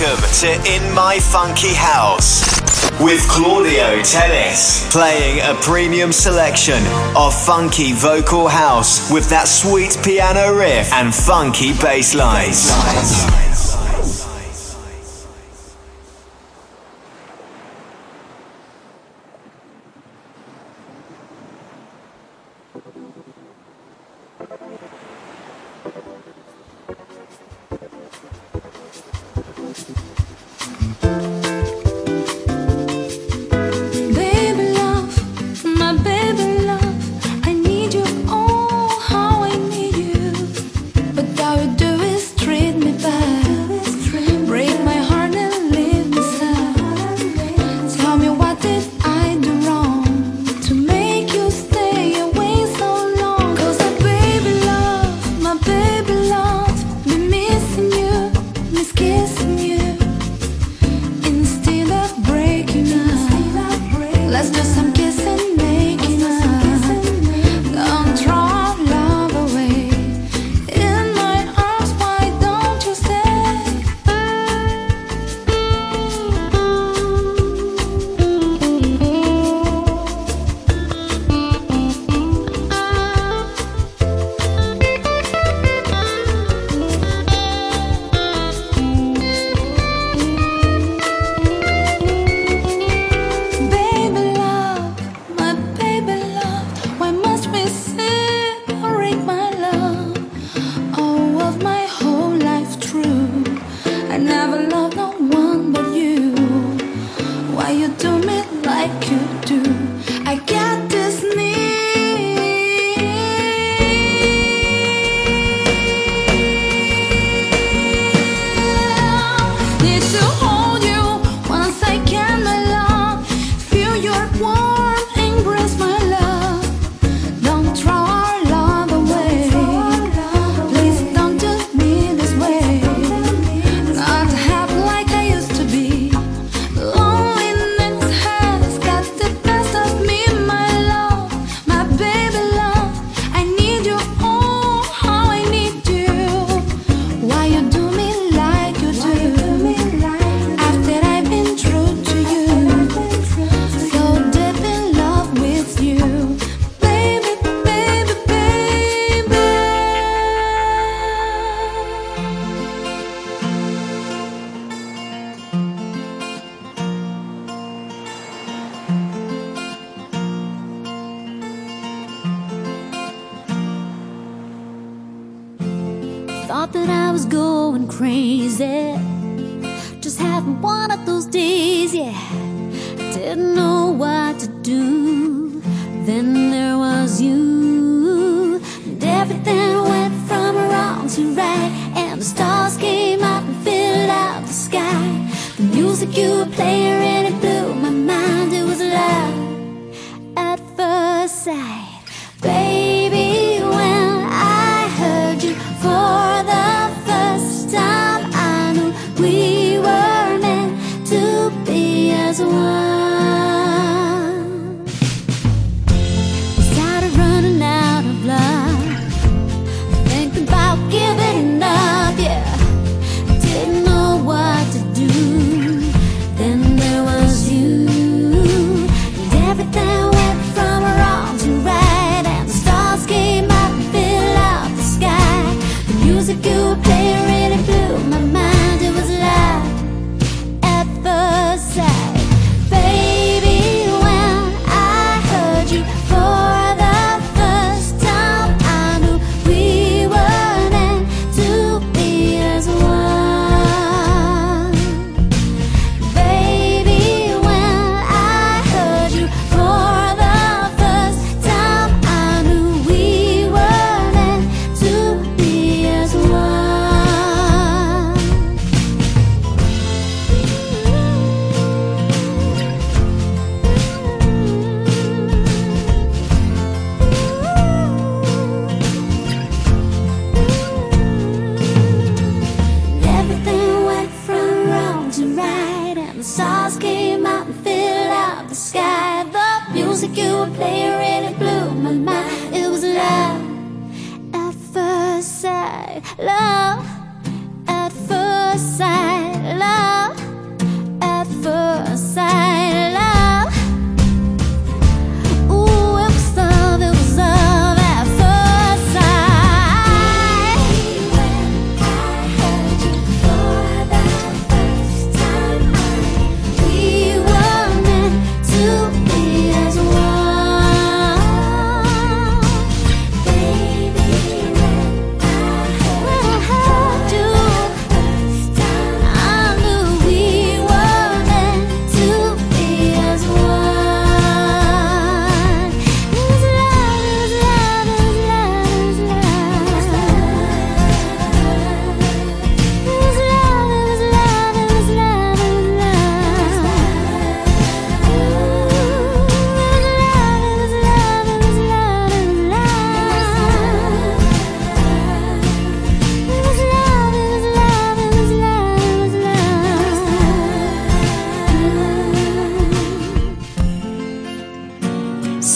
Welcome to In My Funky House with Claudio Tennis, playing a premium selection of funky vocal house with that sweet piano riff and funky bass lines. Love at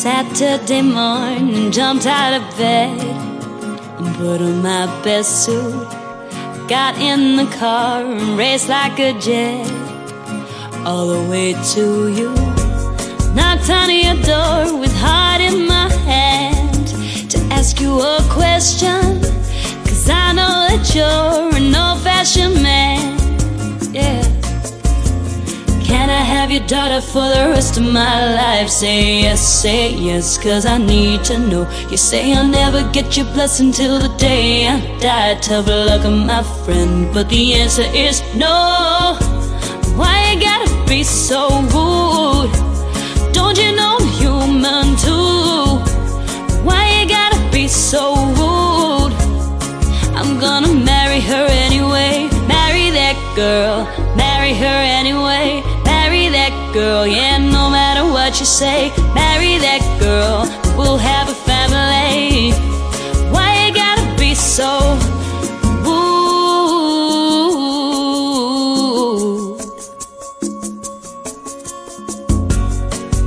Saturday morning, jumped out of bed and put on my best suit. Got in the car and raced like a jet all the way to you. Knocked on your door with heart in my hand to ask you a question. Cause I know that you're an old fashioned man. Yeah. Can I have your daughter for the rest of my life? Say yes, say yes, cause I need to know. You say I'll never get your blessing till the day I die. Tough luck, my friend, but the answer is no. Why you gotta be so rude? Don't you know I'm human too? Why you gotta be so rude? I'm gonna marry her anyway. Marry that girl, marry her anyway. Girl, yeah, no matter what you say. Marry that girl, we'll have a family. Why you gotta be so rude?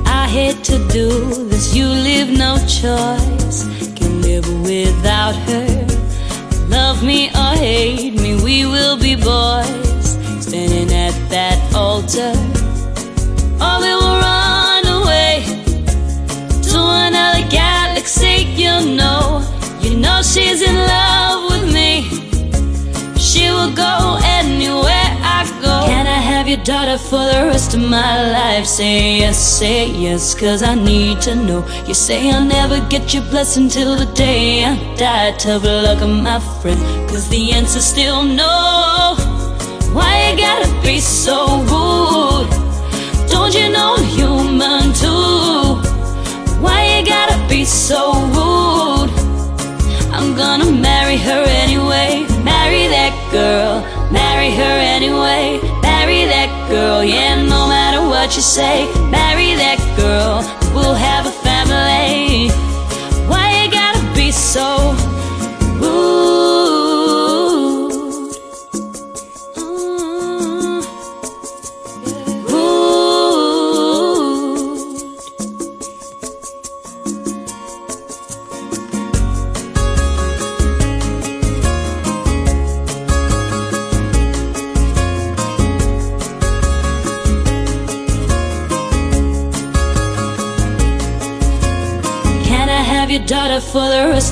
I hate to do this, you leave no choice. Can live without her. Love me or hate she's in love with me. She will go anywhere I go. Can I have your daughter for the rest of my life? Say yes, say yes, cause I need to know. You say I'll never get your blessing till the day I die. Tough luck, of my friend, cause the answer's still no. Why you gotta be so rude? Don't you know human what you say. Marry that girl, we'll have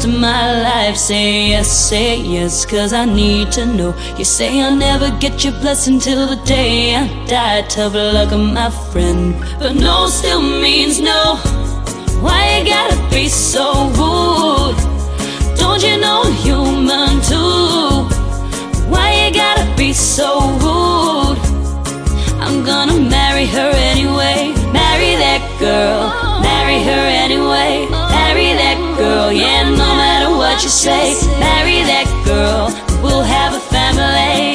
rest of my life? Say yes, say yes, cause I need to know. You say I'll never get your blessing till the day I die. Tough luck, of my friend. But no still means no. Why you gotta be so rude? Don't you know human too? Why you gotta be so rude? I'm gonna marry her anyway. Marry that girl. Marry her anyway. Marry that girl. Yeah, no what you say. Marry that girl. We'll have a family.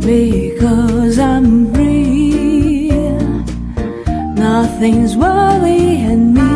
because I'm free. Nothing's worrying me.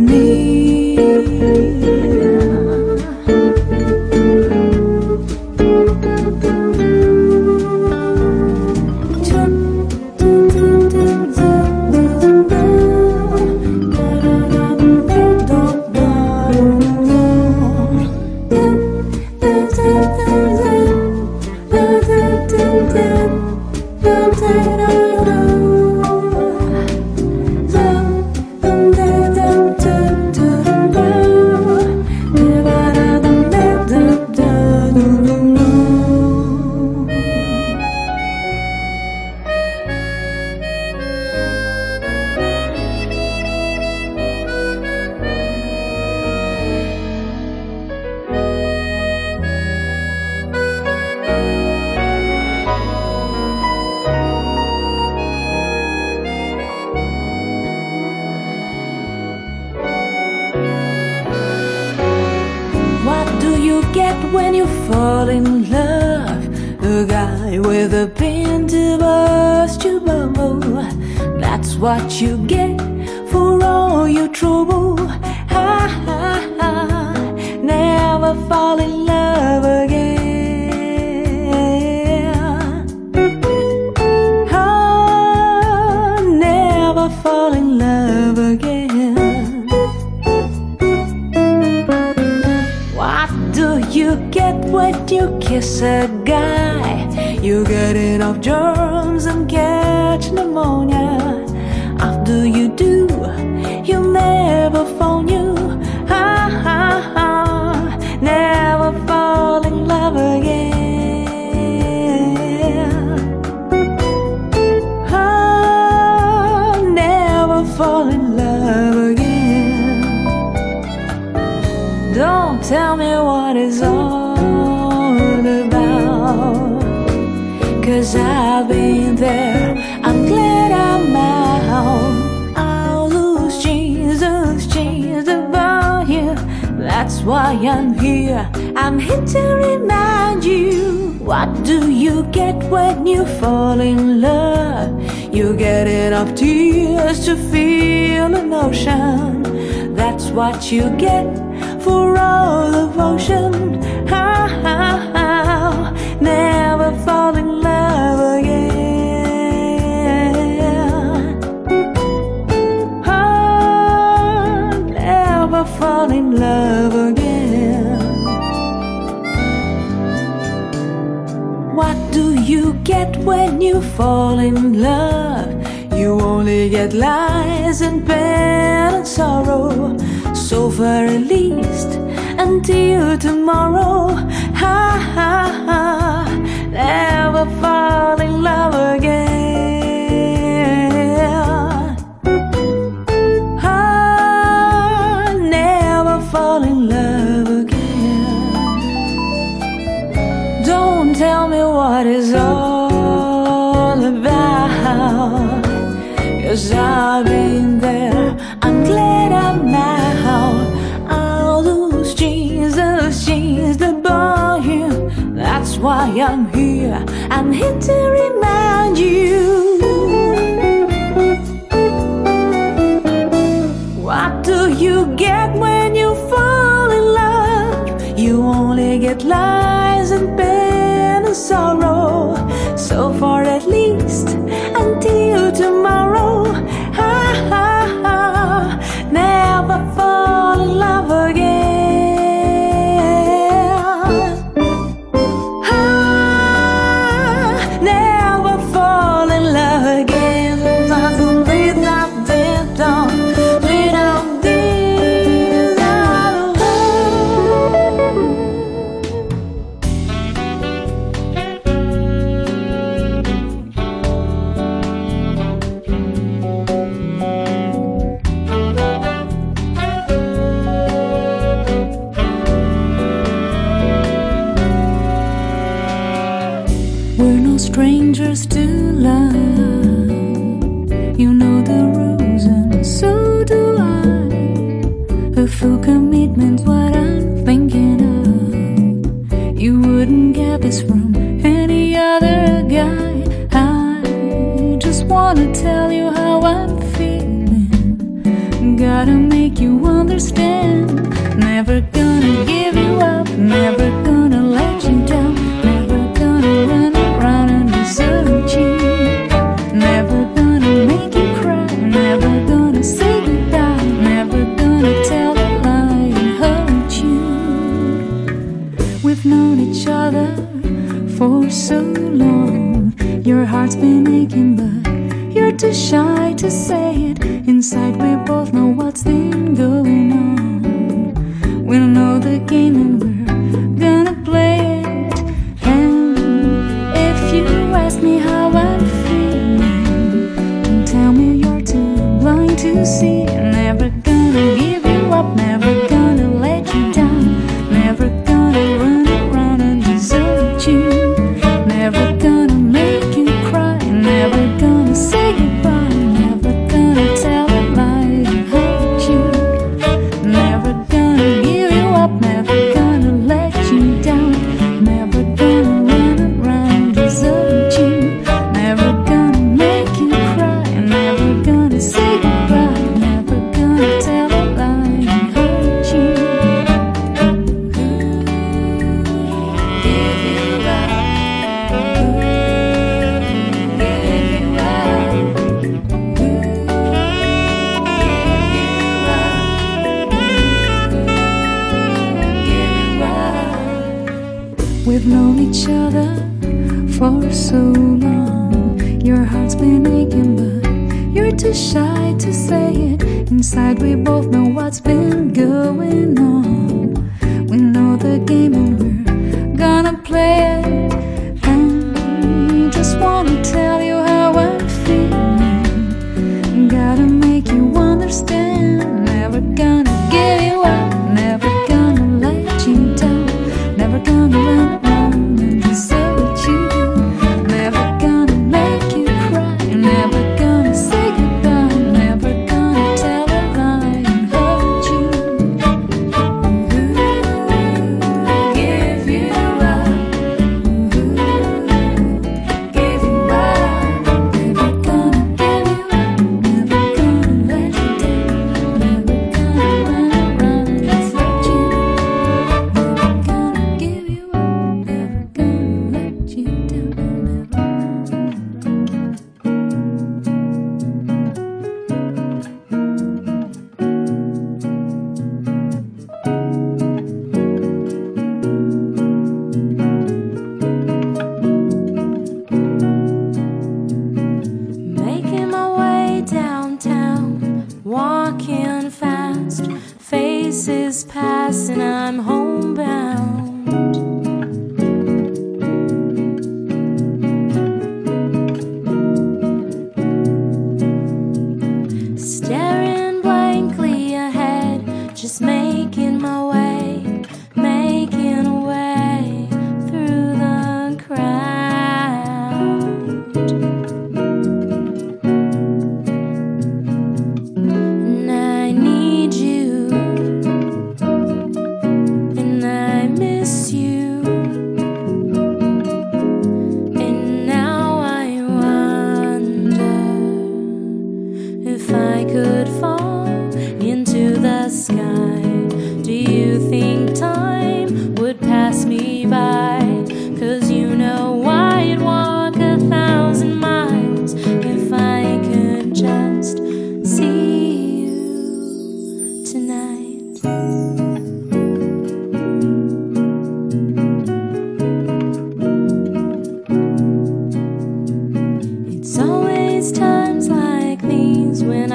fall in love. A guy with a pin to burst your bubble. That's what you get for all your trouble. Ha ha ha. Never fall in love. kiss a guy, you get enough germs and catch pneumonia. why I'm here. I'm here to remind you what do you get when you fall in love? You get enough tears to feel emotion. That's what you get for all the ocean. How, how, how. Never fall in love again. fall in love again. get when you fall in love. You only get lies and pain and sorrow. So for at least, until tomorrow. Ha ha.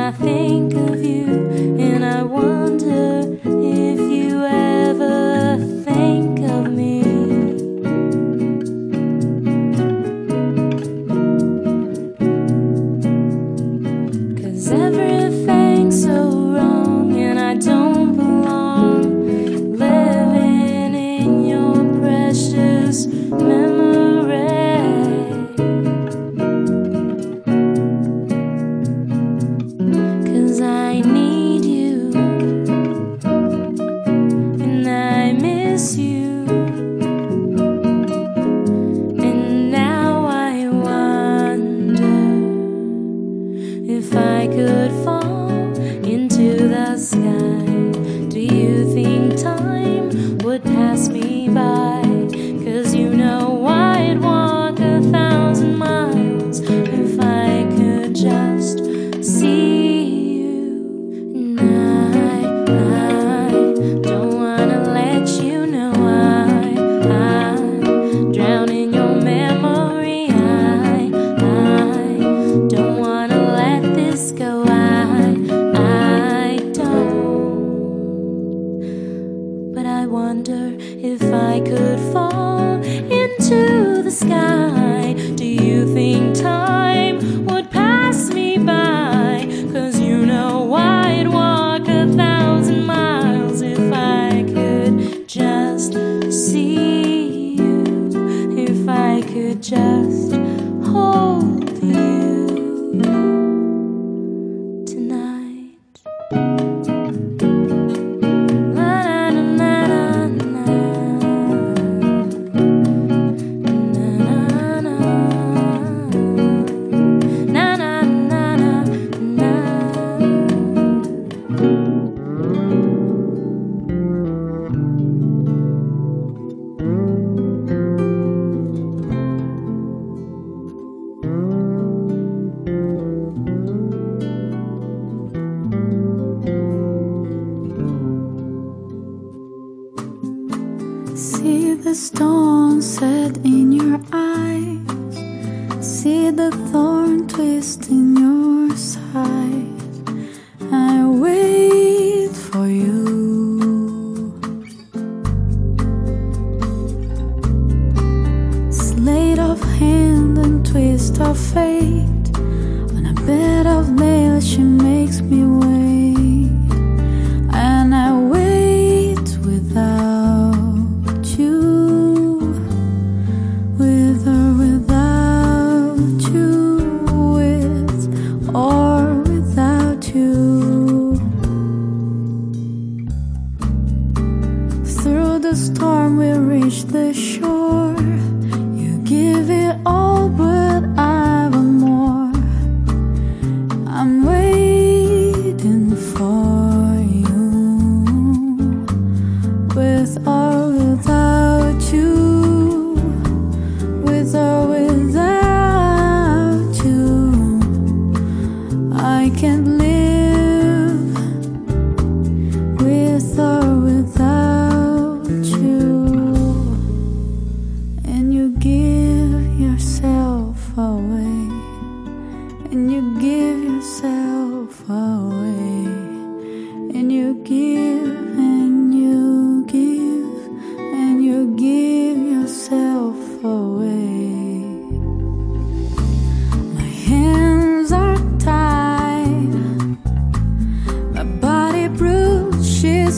I think of you,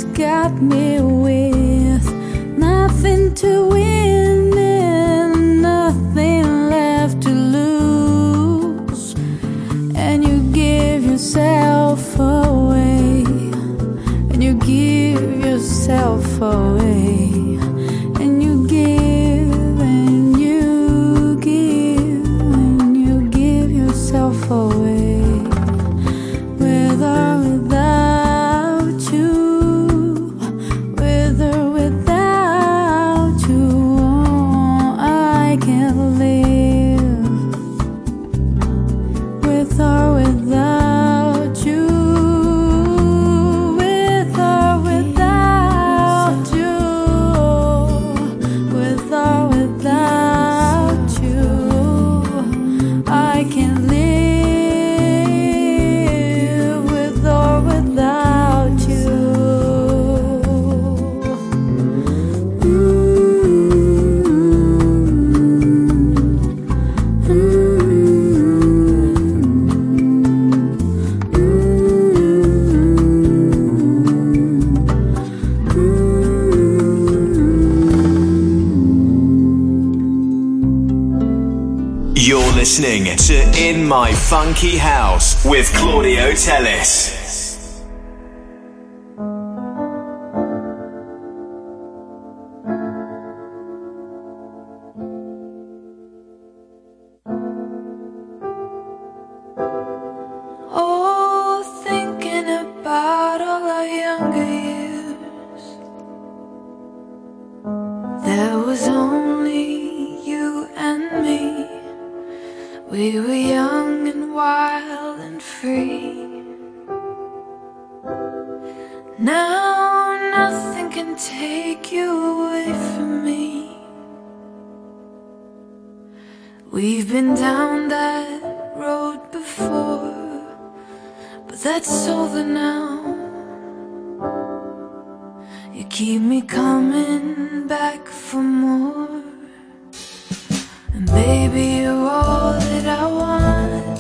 got me with nothing to win. Funky House with Claudio Tellis. Now nothing can take you away from me. We've been down that road before, but that's over now. You keep me coming back for more. And baby, you're all that I want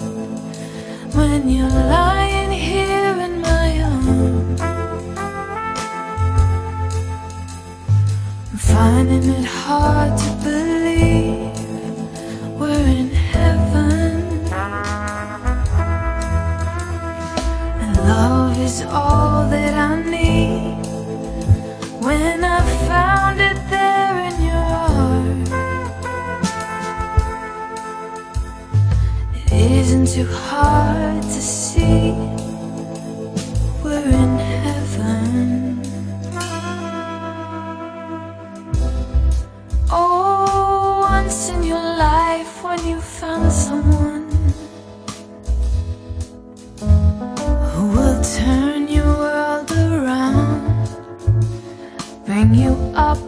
when you're lying. Finding it hard to believe we're in heaven. And love is all that I need. When I found it there in your heart It isn't too hard to see up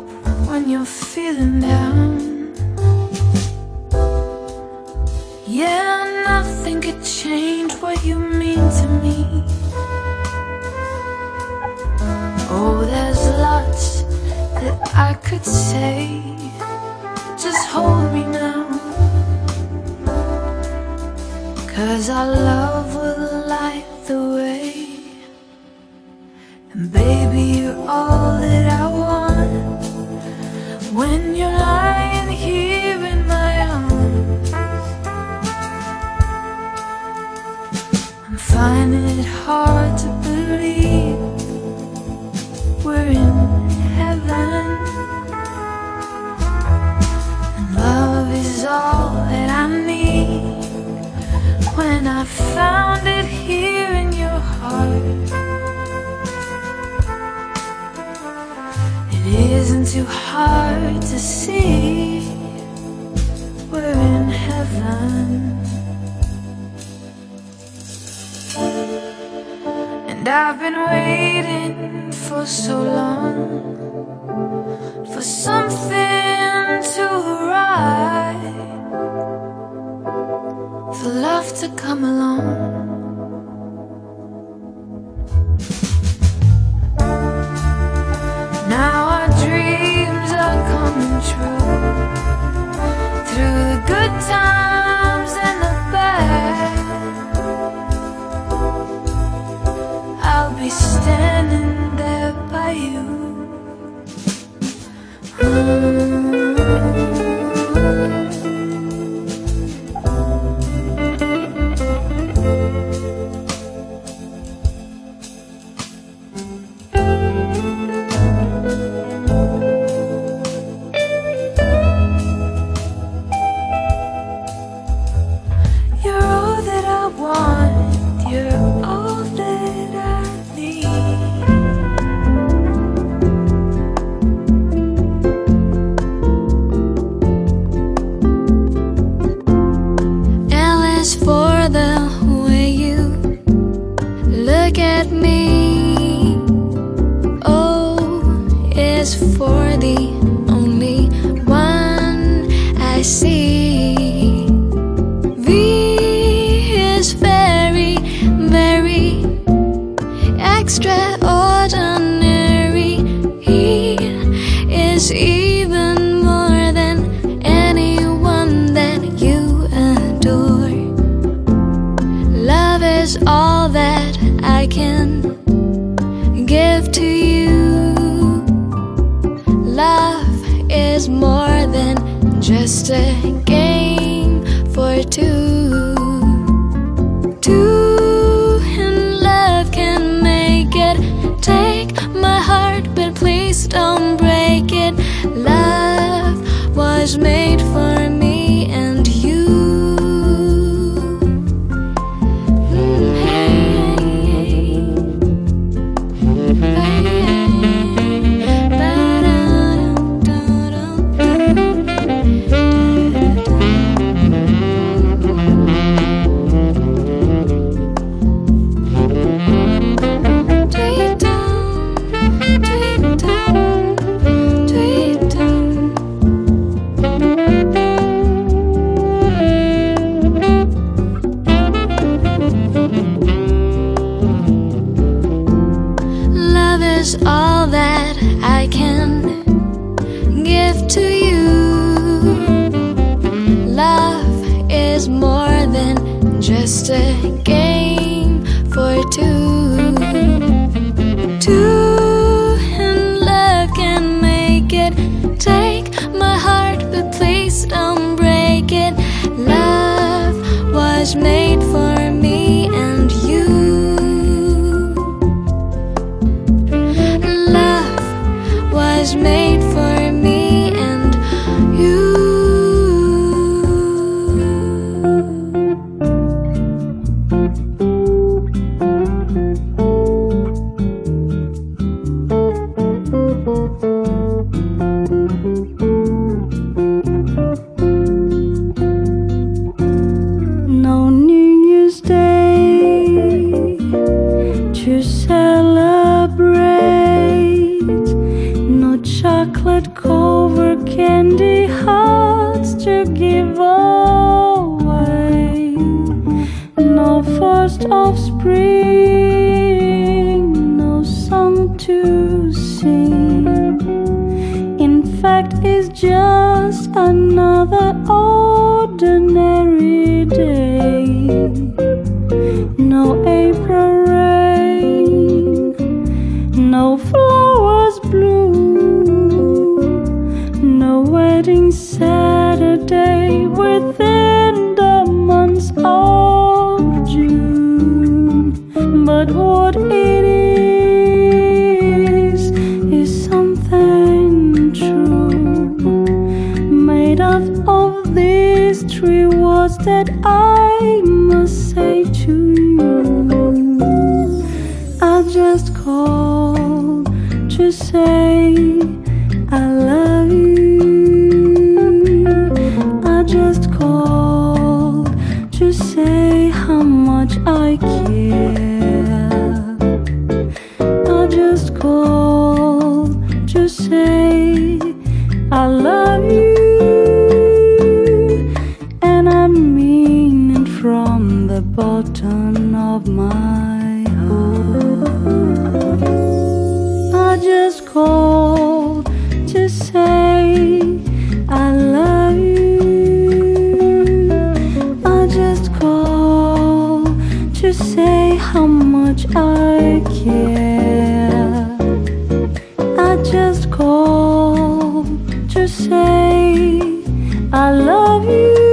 we're in heaven. And love is all that I need when I found it here in your heart. It isn't too hard to see we're in heaven. And I've been waiting for so long for something to arrive, for love to come along. Now our dreams are coming true through the good times and the bad. I'll be standing you. es say I love you.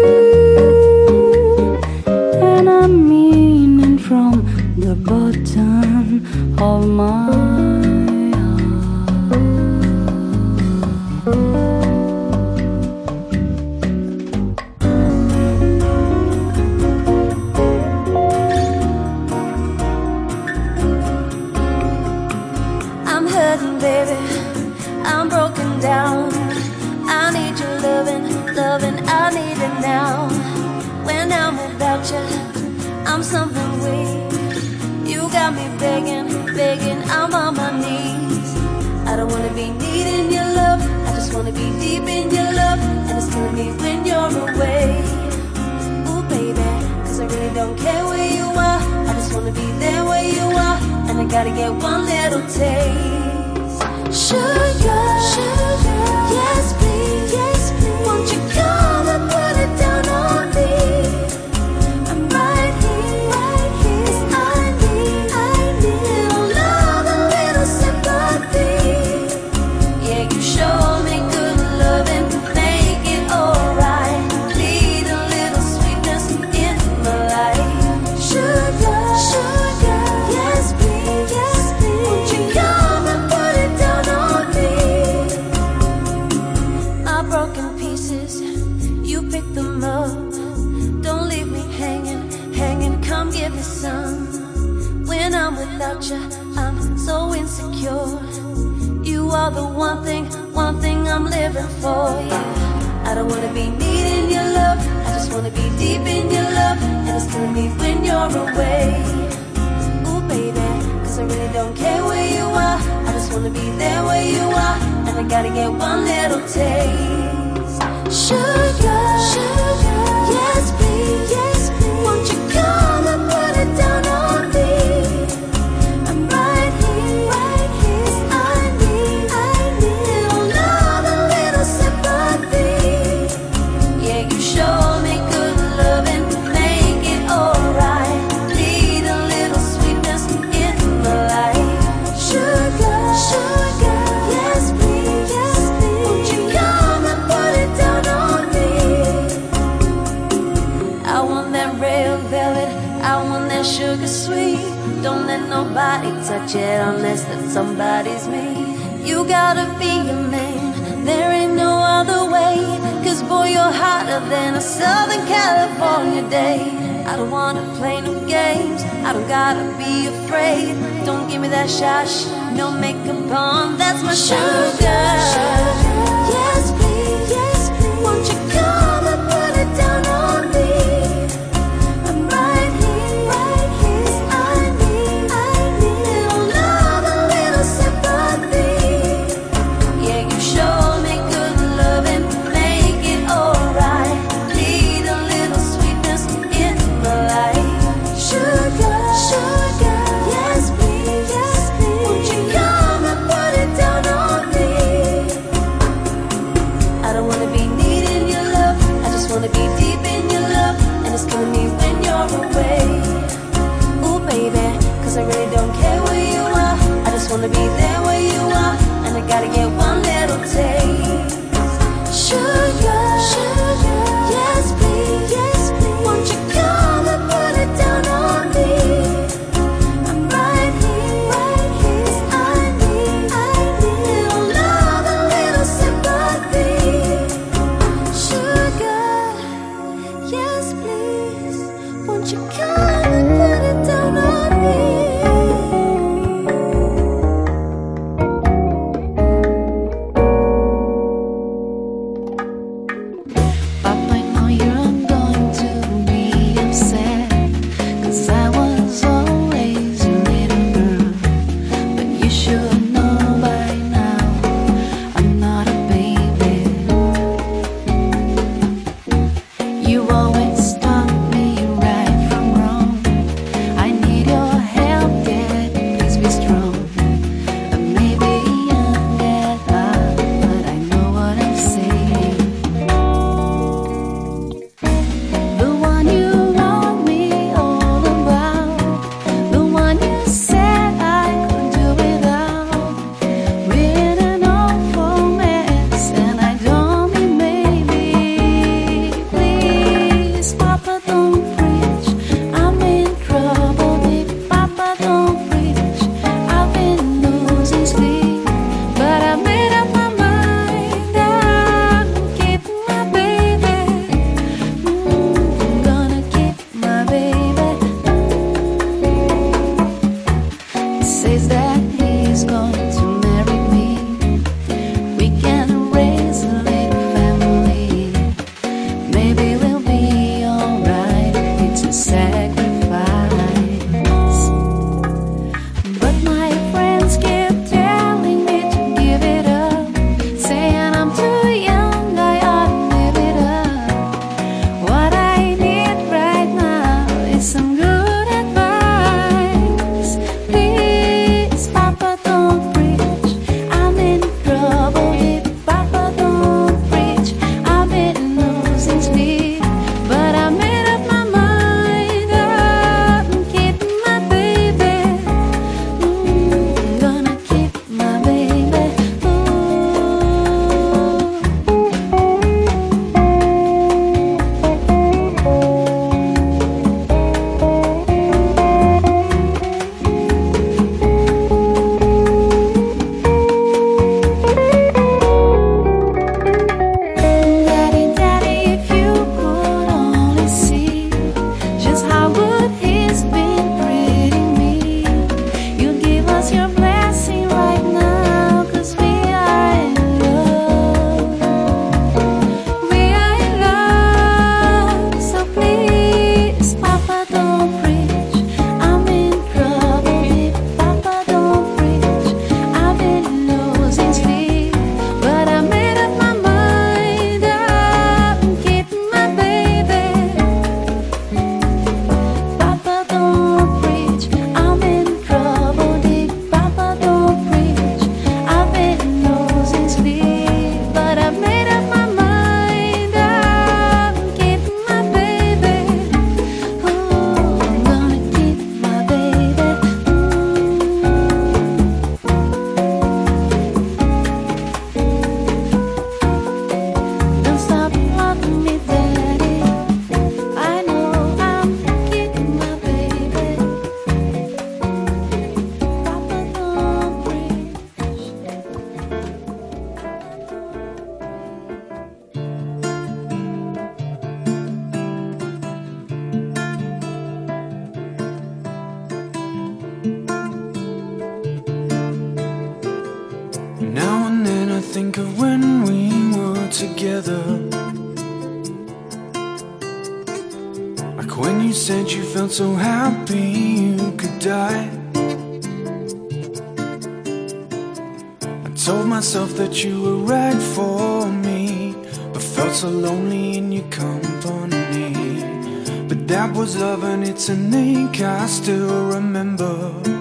touch it unless that somebody's me. You gotta be a man, there ain't no other way. Cause boy, you're hotter than a Southern California day. I don't wanna play no games, I don't gotta be afraid. Don't give me that shy no makeup on, that's my sugar. sugar. Yes, you come? felt so happy you could die. I told myself that you were right for me, but felt so lonely in your company. But that was love, and it's a name I still remember.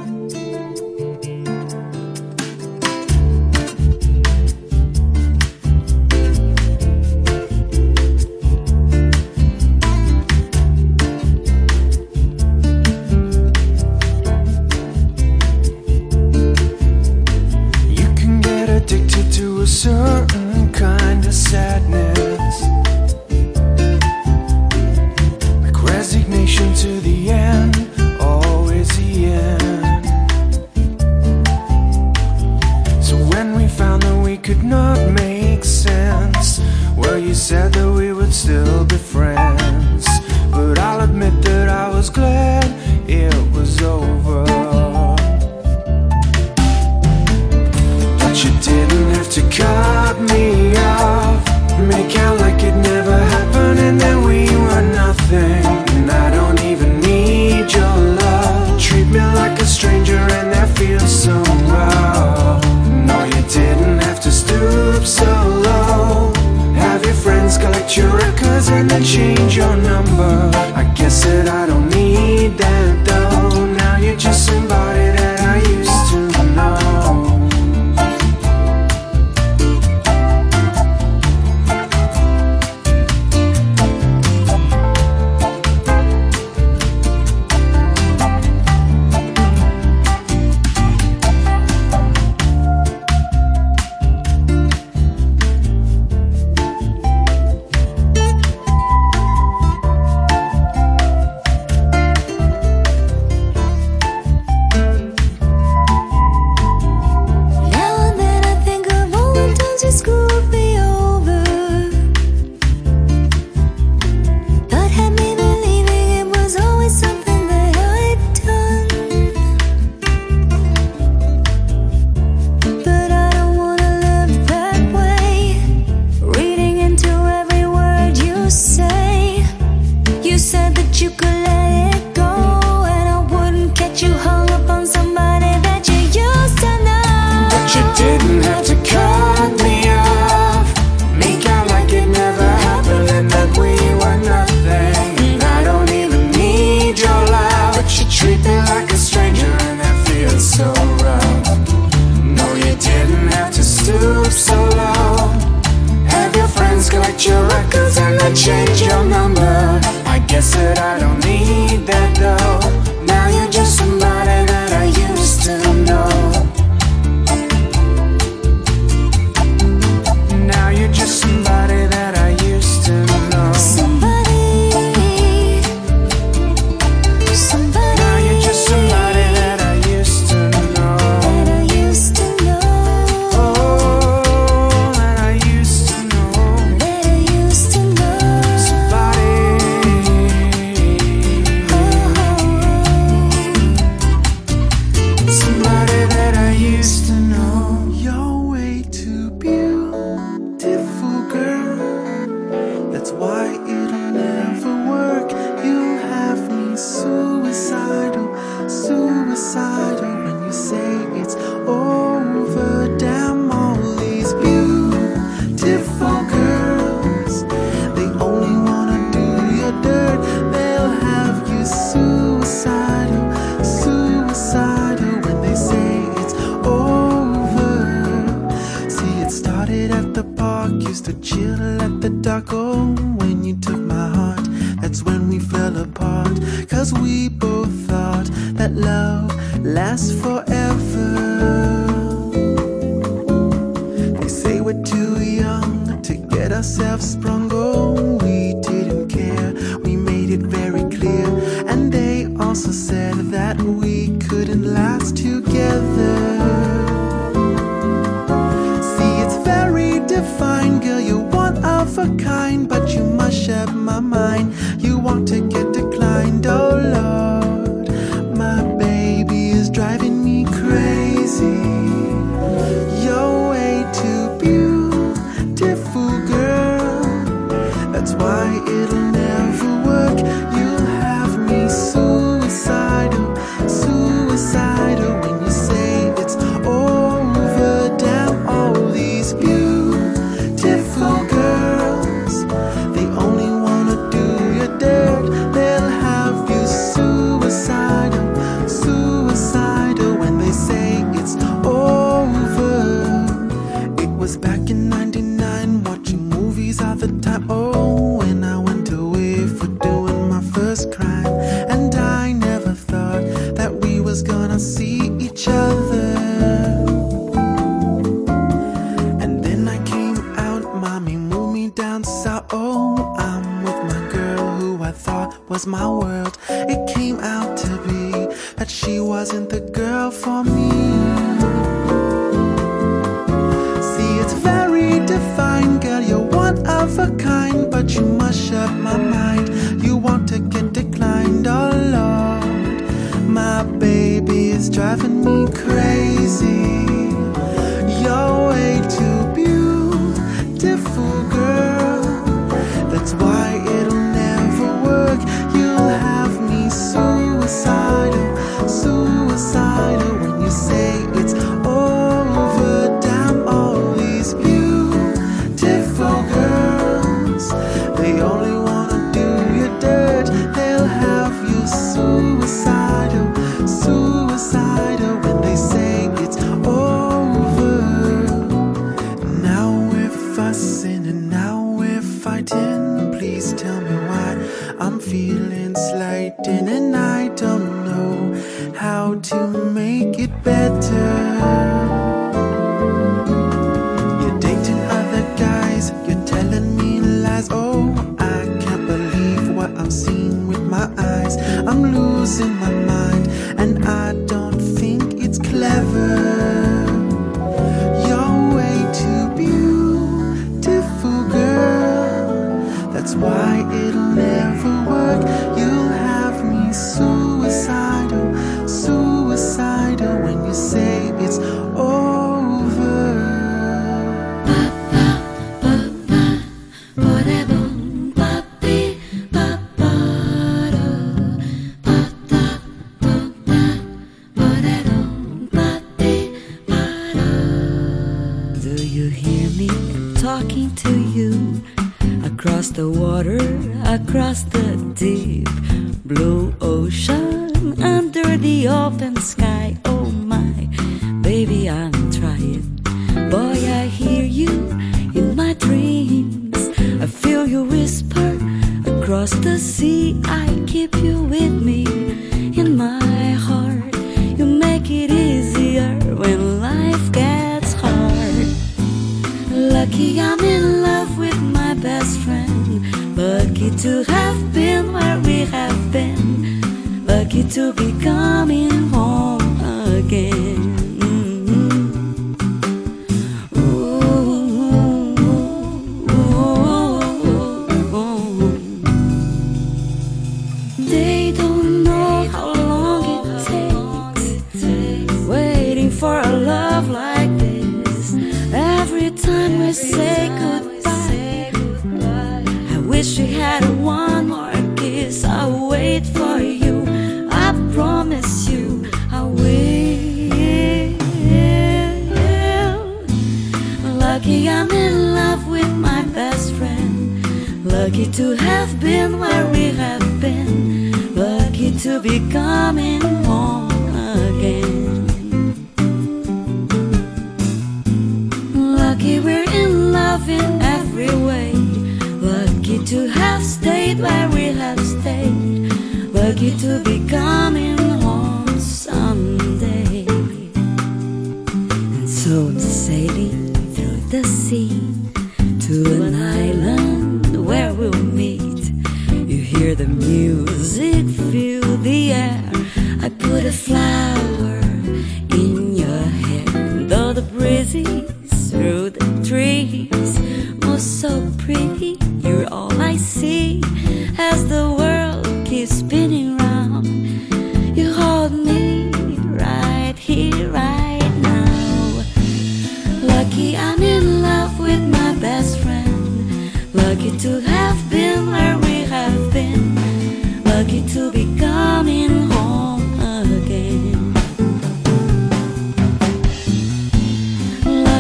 to chill at the dock. Oh, when you took my heart, that's when we fell apart. Cause we both thought that love lasts forever. easy. Lucky I'm in love with my best friend. Lucky to have been where we have been. Lucky to be coming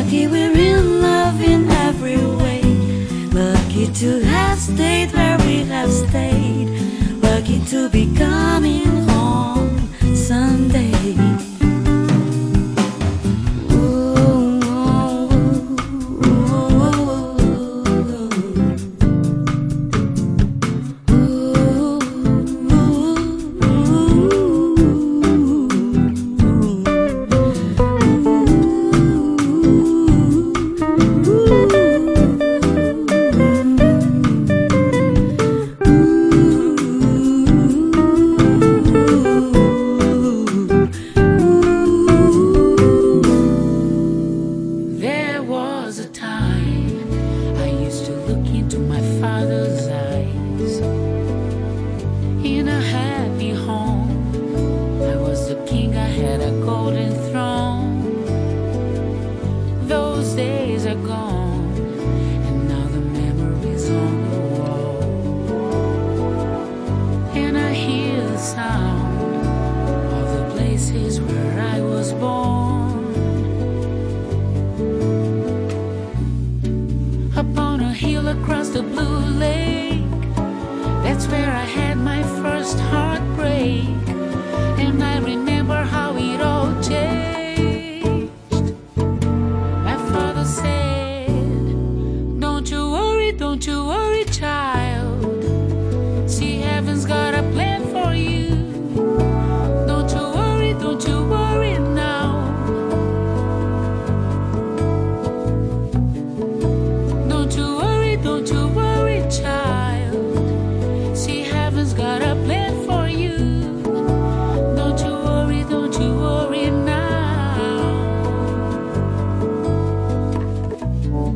Lucky we're in love in every way. Lucky to have stayed where we have stayed. Lucky to be coming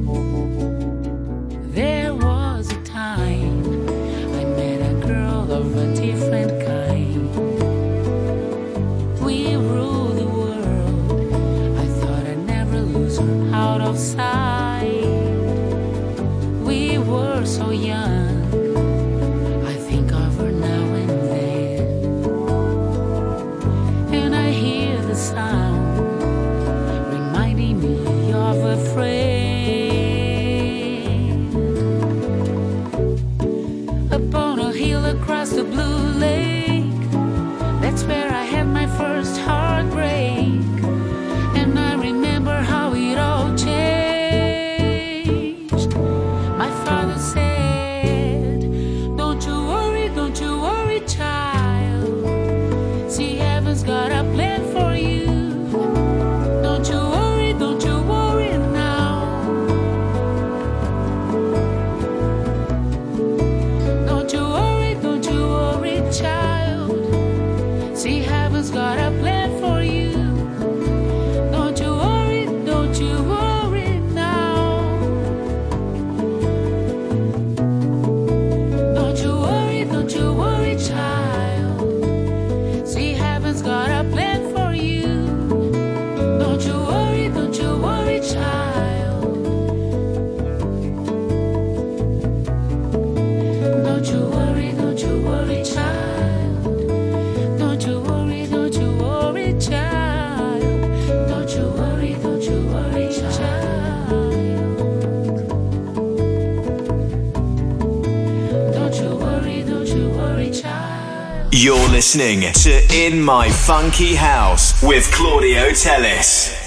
oh. Listening to In My Funky House with Claudio Tellis.